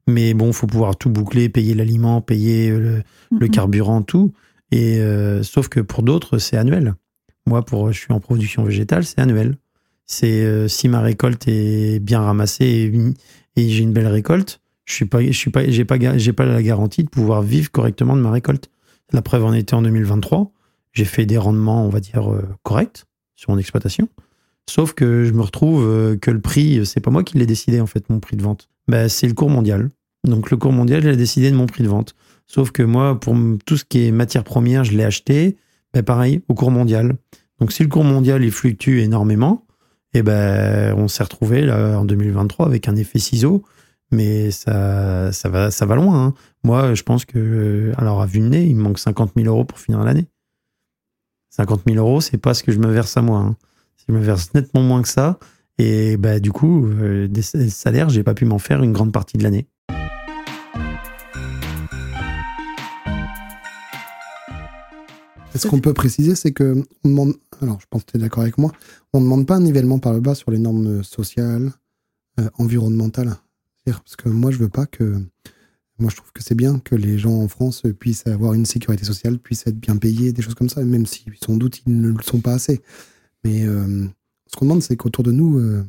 Mais bon, faut pouvoir tout boucler, payer l'aliment, payer le, le, mhm. carburant, tout. Et euh, sauf que pour d'autres, c'est annuel. Moi, pour, je suis en production végétale, c'est annuel. C'est euh, si ma récolte est bien ramassée et, j'ai une belle récolte, je suis pas, je suis pas, j'ai pas, j'ai pas la garantie de pouvoir vivre correctement de ma récolte. La preuve en était en 2023. J'ai fait des rendements, on va dire, euh, corrects sur mon exploitation. Sauf que je me retrouve euh, que le prix, c'est pas moi qui l'ai décidé en fait, mon prix de vente. Ben, c'est le cours mondial. Donc le cours mondial, a décidé de mon prix de vente. Sauf que moi, pour tout ce qui est matière première, je l'ai acheté. Ben pareil, au cours mondial. Donc si le cours mondial il fluctue énormément, eh ben on s'est retrouvé là en 2023 avec un effet ciseau, mais ça ça va ça va loin. Hein. Moi je pense que alors à vue de nez il me manque 50 000 euros pour finir l'année. 50 000 euros c'est pas ce que je me verse à moi. Hein. Je me verse nettement moins que ça et bah du coup euh, des salaires j'ai pas pu m'en faire une grande partie de l'année. Ce qu'on peut préciser, c'est que on demande, alors je pense que tu es d'accord avec moi, on ne demande pas un nivellement par le bas sur les normes sociales, euh, environnementales. Parce que moi, je veux pas que. Moi, je trouve que c'est bien que les gens en France puissent avoir une sécurité sociale, puissent être bien payés, des choses comme ça, même si sans doute ils ne le sont pas assez. Mais euh, ce qu'on demande, c'est qu'autour de nous. Euh,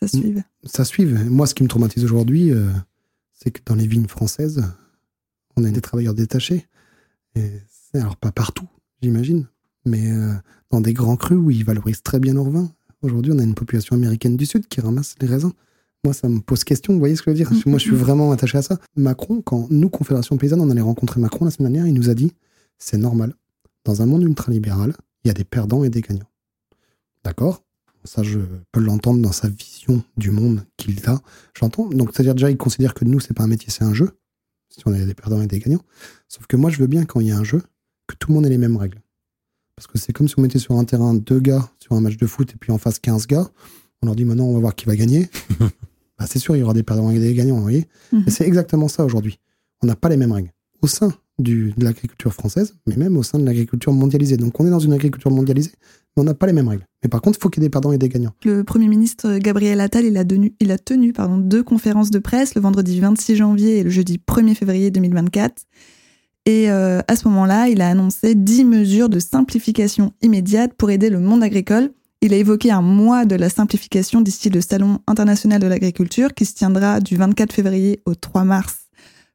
ça suive. Ça suive. Moi, ce qui me traumatise aujourd'hui, c'est que dans les vignes françaises, on a des travailleurs détachés. Et alors, pas partout, j'imagine. Mais euh, dans des grands crus où ils valorisent très bien leur vin. Aujourd'hui, on a une population américaine du Sud qui ramasse les raisins. Moi, ça me pose question, vous voyez ce que je veux dire? Moi, je suis vraiment attaché à ça. Macron, quand nous, Confédération Paysanne, on allait rencontrer Macron la semaine dernière, il nous a dit c'est normal. Dans un monde ultralibéral, il y a des perdants et des gagnants. D'accord? Ça, je peux l'entendre dans sa vision du monde qu'il a. J'entends. Donc, c'est-à-dire déjà, il considère que nous, c'est pas un métier, c'est un jeu. Si on a des perdants et des gagnants. Sauf que moi, je veux bien, quand il y a un jeu, que tout le monde ait les mêmes règles. Parce que c'est comme si on mettait sur un terrain deux gars sur un match de foot et puis en face 15 gars. On leur dit maintenant, on va voir qui va gagner. bah, c'est sûr, il y aura des perdants et des gagnants, vous voyez. Mhm. Et c'est exactement ça aujourd'hui. On n'a pas les mêmes règles. Au sein du, de l'agriculture française, mais même au sein de l'agriculture mondialisée. Donc on est dans une agriculture mondialisée, mais on n'a pas les mêmes règles. Mais par contre, il faut qu'il y ait des perdants et des gagnants. Le Premier ministre Gabriel Attal, il a, tenu, il a tenu pardon, deux conférences de presse, le vendredi 26 janvier et le jeudi 1er février 2024. Et euh, à ce moment-là, il a annoncé 10 mesures de simplification immédiate pour aider le monde agricole. Il a évoqué un mois de la simplification d'ici le Salon international de l'agriculture qui se tiendra du 24 février au 3 mars,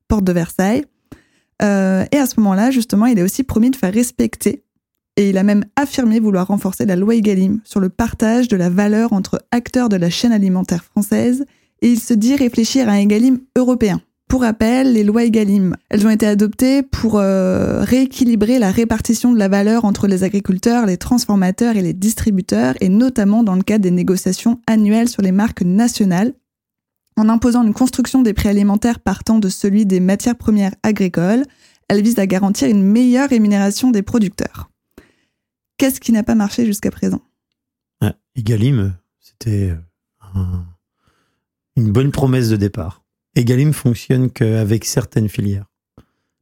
porte de Versailles. Euh, et à ce moment-là, justement, il a aussi promis de faire respecter, et il a même affirmé vouloir renforcer la loi Egalim sur le partage de la valeur entre acteurs de la chaîne alimentaire française, et il se dit réfléchir à un Egalim européen. Pour rappel, les lois Egalim, elles ont été adoptées pour euh, rééquilibrer la répartition de la valeur entre les agriculteurs, les transformateurs et les distributeurs, et notamment dans le cadre des négociations annuelles sur les marques nationales, en imposant une construction des prix alimentaires partant de celui des matières premières agricoles. Elle vise à garantir une meilleure rémunération des producteurs. Qu'est-ce qui n'a pas marché jusqu'à présent? Ah, Egalim, c'était un- une bonne promesse de départ. Egalim fonctionne qu'avec certaines filières.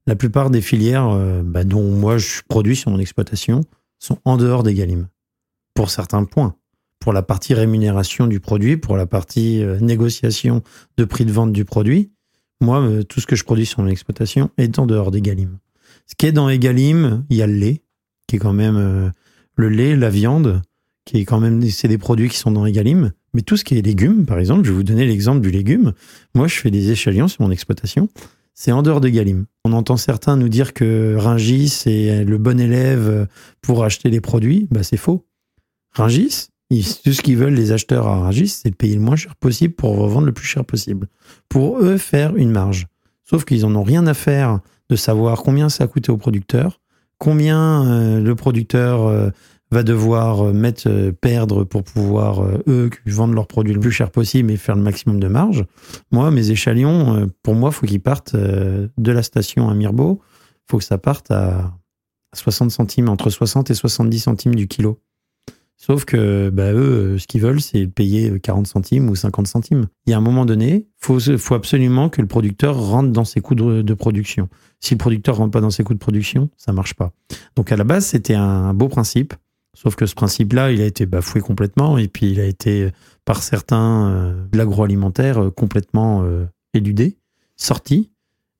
La plupart des filières euh, bah, dont moi je produis sur mon exploitation sont en dehors d'Egalim. Pour certains points. Pour la partie rémunération du produit, pour la partie euh, négociation de prix de vente du produit, moi, euh, tout ce que je produis sur mon exploitation est en dehors d'Egalim. Ce qui est dans Egalim, il y a le lait, qui est quand même le lait, la viande, qui est quand même, c'est des produits qui sont dans Egalim. Mais tout ce qui est légumes, par exemple, je vais vous donner l'exemple du légume. Moi, je fais des échalions sur mon exploitation. C'est en dehors de Galim. On entend certains nous dire que Ringis est le bon élève pour acheter les produits. Bah, c'est faux. Ringis, tout ce qu'ils veulent, les acheteurs à Ringis, c'est de payer le moins cher possible pour revendre le plus cher possible. Pour eux, faire une marge. Sauf qu'ils en ont rien à faire de savoir combien ça a coûté au producteur, combien euh, le producteur euh, va devoir euh, mettre euh, perdre pour pouvoir euh, eux vendre leurs produits le plus cher possible et faire le maximum de marge. Moi, mes échalions, pour moi, faut qu'ils partent de la station à Mirbeau, faut que ça parte à 60 centimes, entre 60 et 70 centimes du kilo. Sauf que bah, eux, ce qu'ils veulent, c'est payer 40 centimes ou 50 centimes. Il y a un moment donné, faut, faut absolument que le producteur rentre dans ses coûts de, de production. Si le producteur rentre pas dans ses coûts de production, ça marche pas. Donc à la base, c'était un beau principe. Sauf que ce principe-là, il a été bafoué complètement et puis il a été, par certains euh, de l'agroalimentaire, euh, complètement euh, éludé, sorti.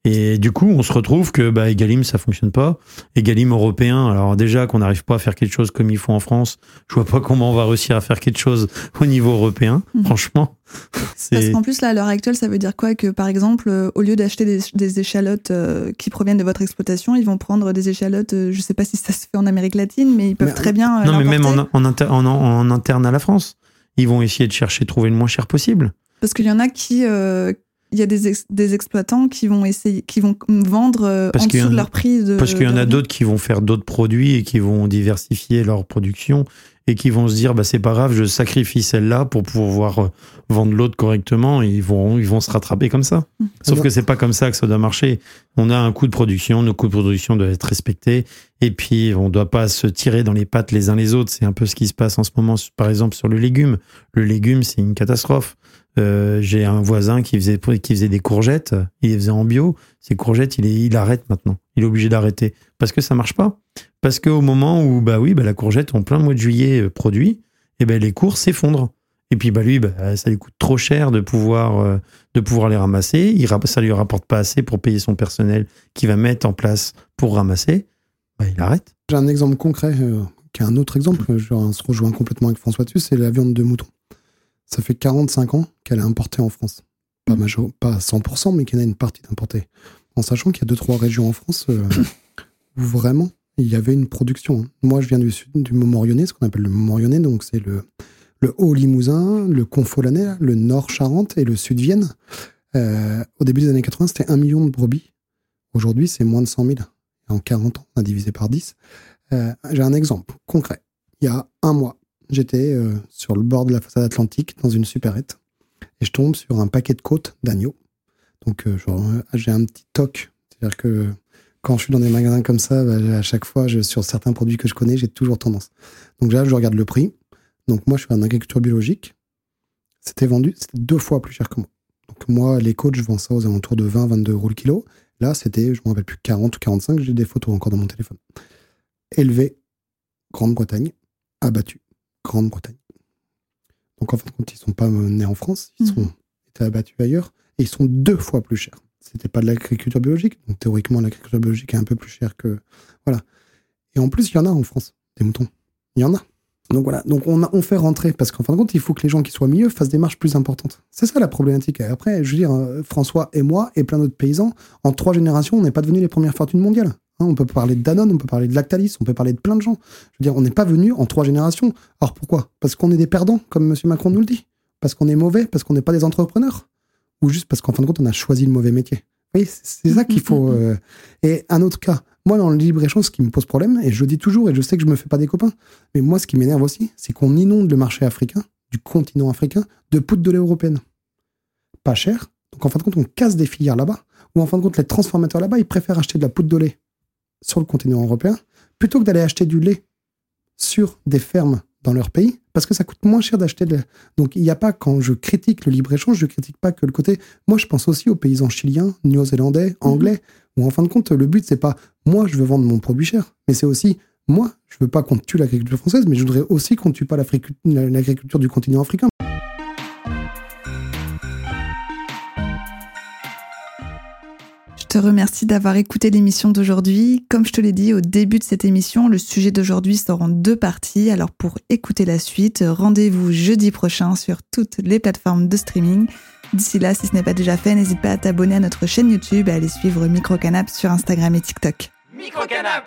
Et du coup, on se retrouve que bah, Egalim, ça fonctionne pas. Egalim européen, alors déjà qu'on n'arrive pas à faire quelque chose comme il faut en France, je vois pas comment on va réussir à faire quelque chose au niveau européen, Mhm. franchement. Parce qu'en plus, là, à l'heure actuelle, ça veut dire quoi Que par exemple, euh, au lieu d'acheter des, des échalotes euh, qui proviennent de votre exploitation, ils vont prendre des échalotes, euh, je sais pas si ça se fait en Amérique latine, mais ils peuvent Mais- très bien. euh, Non, mais même en, inter- en- en interne à la France, ils vont essayer de chercher, trouver le moins cher possible. Parce qu'il y en a qui. Il y a des, ex- des exploitants qui vont essayer, qui vont vendre euh, Parce en qu'il y dessous en de a- leur prix de. Parce qu'il y en a d'autres qui vont faire d'autres produits et qui vont diversifier leur production et qui vont se dire bah c'est pas grave, je sacrifie celle-là pour pouvoir euh, vendre l'autre correctement et ils vont ils vont se rattraper comme ça. Mm. Sauf que c'est pas comme ça que ça doit marcher. On a un coût de production, nos coûts de production doivent être respectés et puis on doit pas se tirer dans les pattes les uns les autres. C'est un peu ce qui se passe en ce moment, par exemple sur le légume. Le légume c'est une catastrophe. Euh, J'ai un voisin qui faisait qui faisait des courgettes, il les faisait en bio. Ces courgettes, il, est, arrête maintenant. Il est obligé d'arrêter parce que ça marche pas. Parce qu'au moment où bah oui, bah la courgette en plein mois de juillet euh, produit, et ben les cours s'effondrent. Et puis bah lui, bah, ça lui coûte trop cher de pouvoir euh, de pouvoir les ramasser. Il, ça lui rapporte pas assez pour payer son personnel qui va mettre en place pour ramasser. Bah, il arrête. J'ai un exemple concret, qui est un autre exemple, je se rejoint complètement avec François dessus, c'est la viande de mouton. Ça fait 45 ans qu'elle est importée en France. Pas, major, pas à 100%, mais qu'il y en a une partie d'importée. En sachant qu'il y a deux, trois régions en France euh, où vraiment il y avait une production. hein. Moi, je viens du sud, du Mont-Morionais, ce qu'on appelle le Mont-Morionais, donc c'est le, le Haut-Limousin, le Confolanais, le Nord-Charente et le Sud-Vienne. Euh, au début des années 80, c'était un million de brebis. Aujourd'hui, c'est moins de 100 000. Et en 40 ans, on a divisé par 10. Euh, J'ai un exemple concret. Il y a un mois, j'étais euh, sur le bord de la façade atlantique dans une supérette et je tombe sur un paquet de côtes d'agneau. Donc, euh, euh, j'ai un petit toc. C'est-à-dire que quand je suis dans des magasins comme ça, bah, à chaque fois, sur certains produits que je connais, j'ai toujours tendance. Donc là, je regarde le prix. Donc moi, je suis en agriculture biologique. C'était vendu, deux fois plus cher que moi. Donc moi, les côtes, je vends ça aux alentours de 20, 22 euros le kilo. Là, c'était, je ne me rappelle plus, 40 ou 45. J'ai des photos encore dans mon téléphone. Élevé, Grande-Bretagne, abattu, Grande-Bretagne. Donc en fait, quand ils sont pas nés en France, ils sont été abattus ailleurs et ils sont deux fois plus chers. C'était pas de l'agriculture biologique, donc théoriquement l'agriculture biologique est un peu plus chère que voilà. Et en plus, il y en a en France des moutons. Il y en a. Donc voilà, donc on, a, on fait rentrer, parce qu'en fin de compte, il faut que les gens qui soient mieux fassent des marches plus importantes. C'est ça la problématique. Et après, je veux dire, euh, François et moi et plein d'autres paysans, en trois générations, on n'est pas devenus les premières fortunes mondiales. Hein, on peut parler de Danone, on peut parler de Lactalis, on peut parler de plein de gens. Je veux dire, on n'est pas venu en trois générations. Alors pourquoi? Parce qu'on est des perdants, comme M. Macron nous le dit. Parce qu'on est mauvais, parce qu'on n'est pas des entrepreneurs. Ou juste parce qu'en fin de compte, on a choisi le mauvais métier. Oui, c'est ça qu'il faut. Euh, Et un autre cas, moi, dans le libre-échange, ce qui me pose problème, et je le dis toujours, et je sais que je me fais pas des copains, mais moi, ce qui m'énerve aussi, c'est qu'on inonde le marché africain, du continent africain, de poudre de lait européenne. Pas cher. Donc, en fin de compte, on casse des filières là-bas, ou en fin de compte, les transformateurs là-bas, ils préfèrent acheter de la poudre de lait sur le continent européen, plutôt que d'aller acheter du lait sur des fermes dans leur pays, parce que ça coûte moins cher d'acheter de Donc il n'y a pas, quand je critique le libre-échange, je critique pas que le côté... Moi, je pense aussi aux paysans chiliens, néo-zélandais, anglais, où en fin de compte, le but, c'est pas moi, je veux vendre mon produit cher, mais c'est aussi moi, je veux pas qu'on tue l'agriculture française, mais je voudrais aussi qu'on tue pas l'agriculture du continent africain. Te remercie d'avoir écouté l'émission d'aujourd'hui. Comme je te l'ai dit au début de cette émission, le sujet d'aujourd'hui sort en deux parties. Alors pour écouter la suite, rendez-vous jeudi prochain sur toutes les plateformes de streaming. D'ici là, si ce n'est pas déjà fait, n'hésite pas à t'abonner à notre chaîne YouTube et à aller suivre Microcanap sur Instagram et TikTok. Microcanap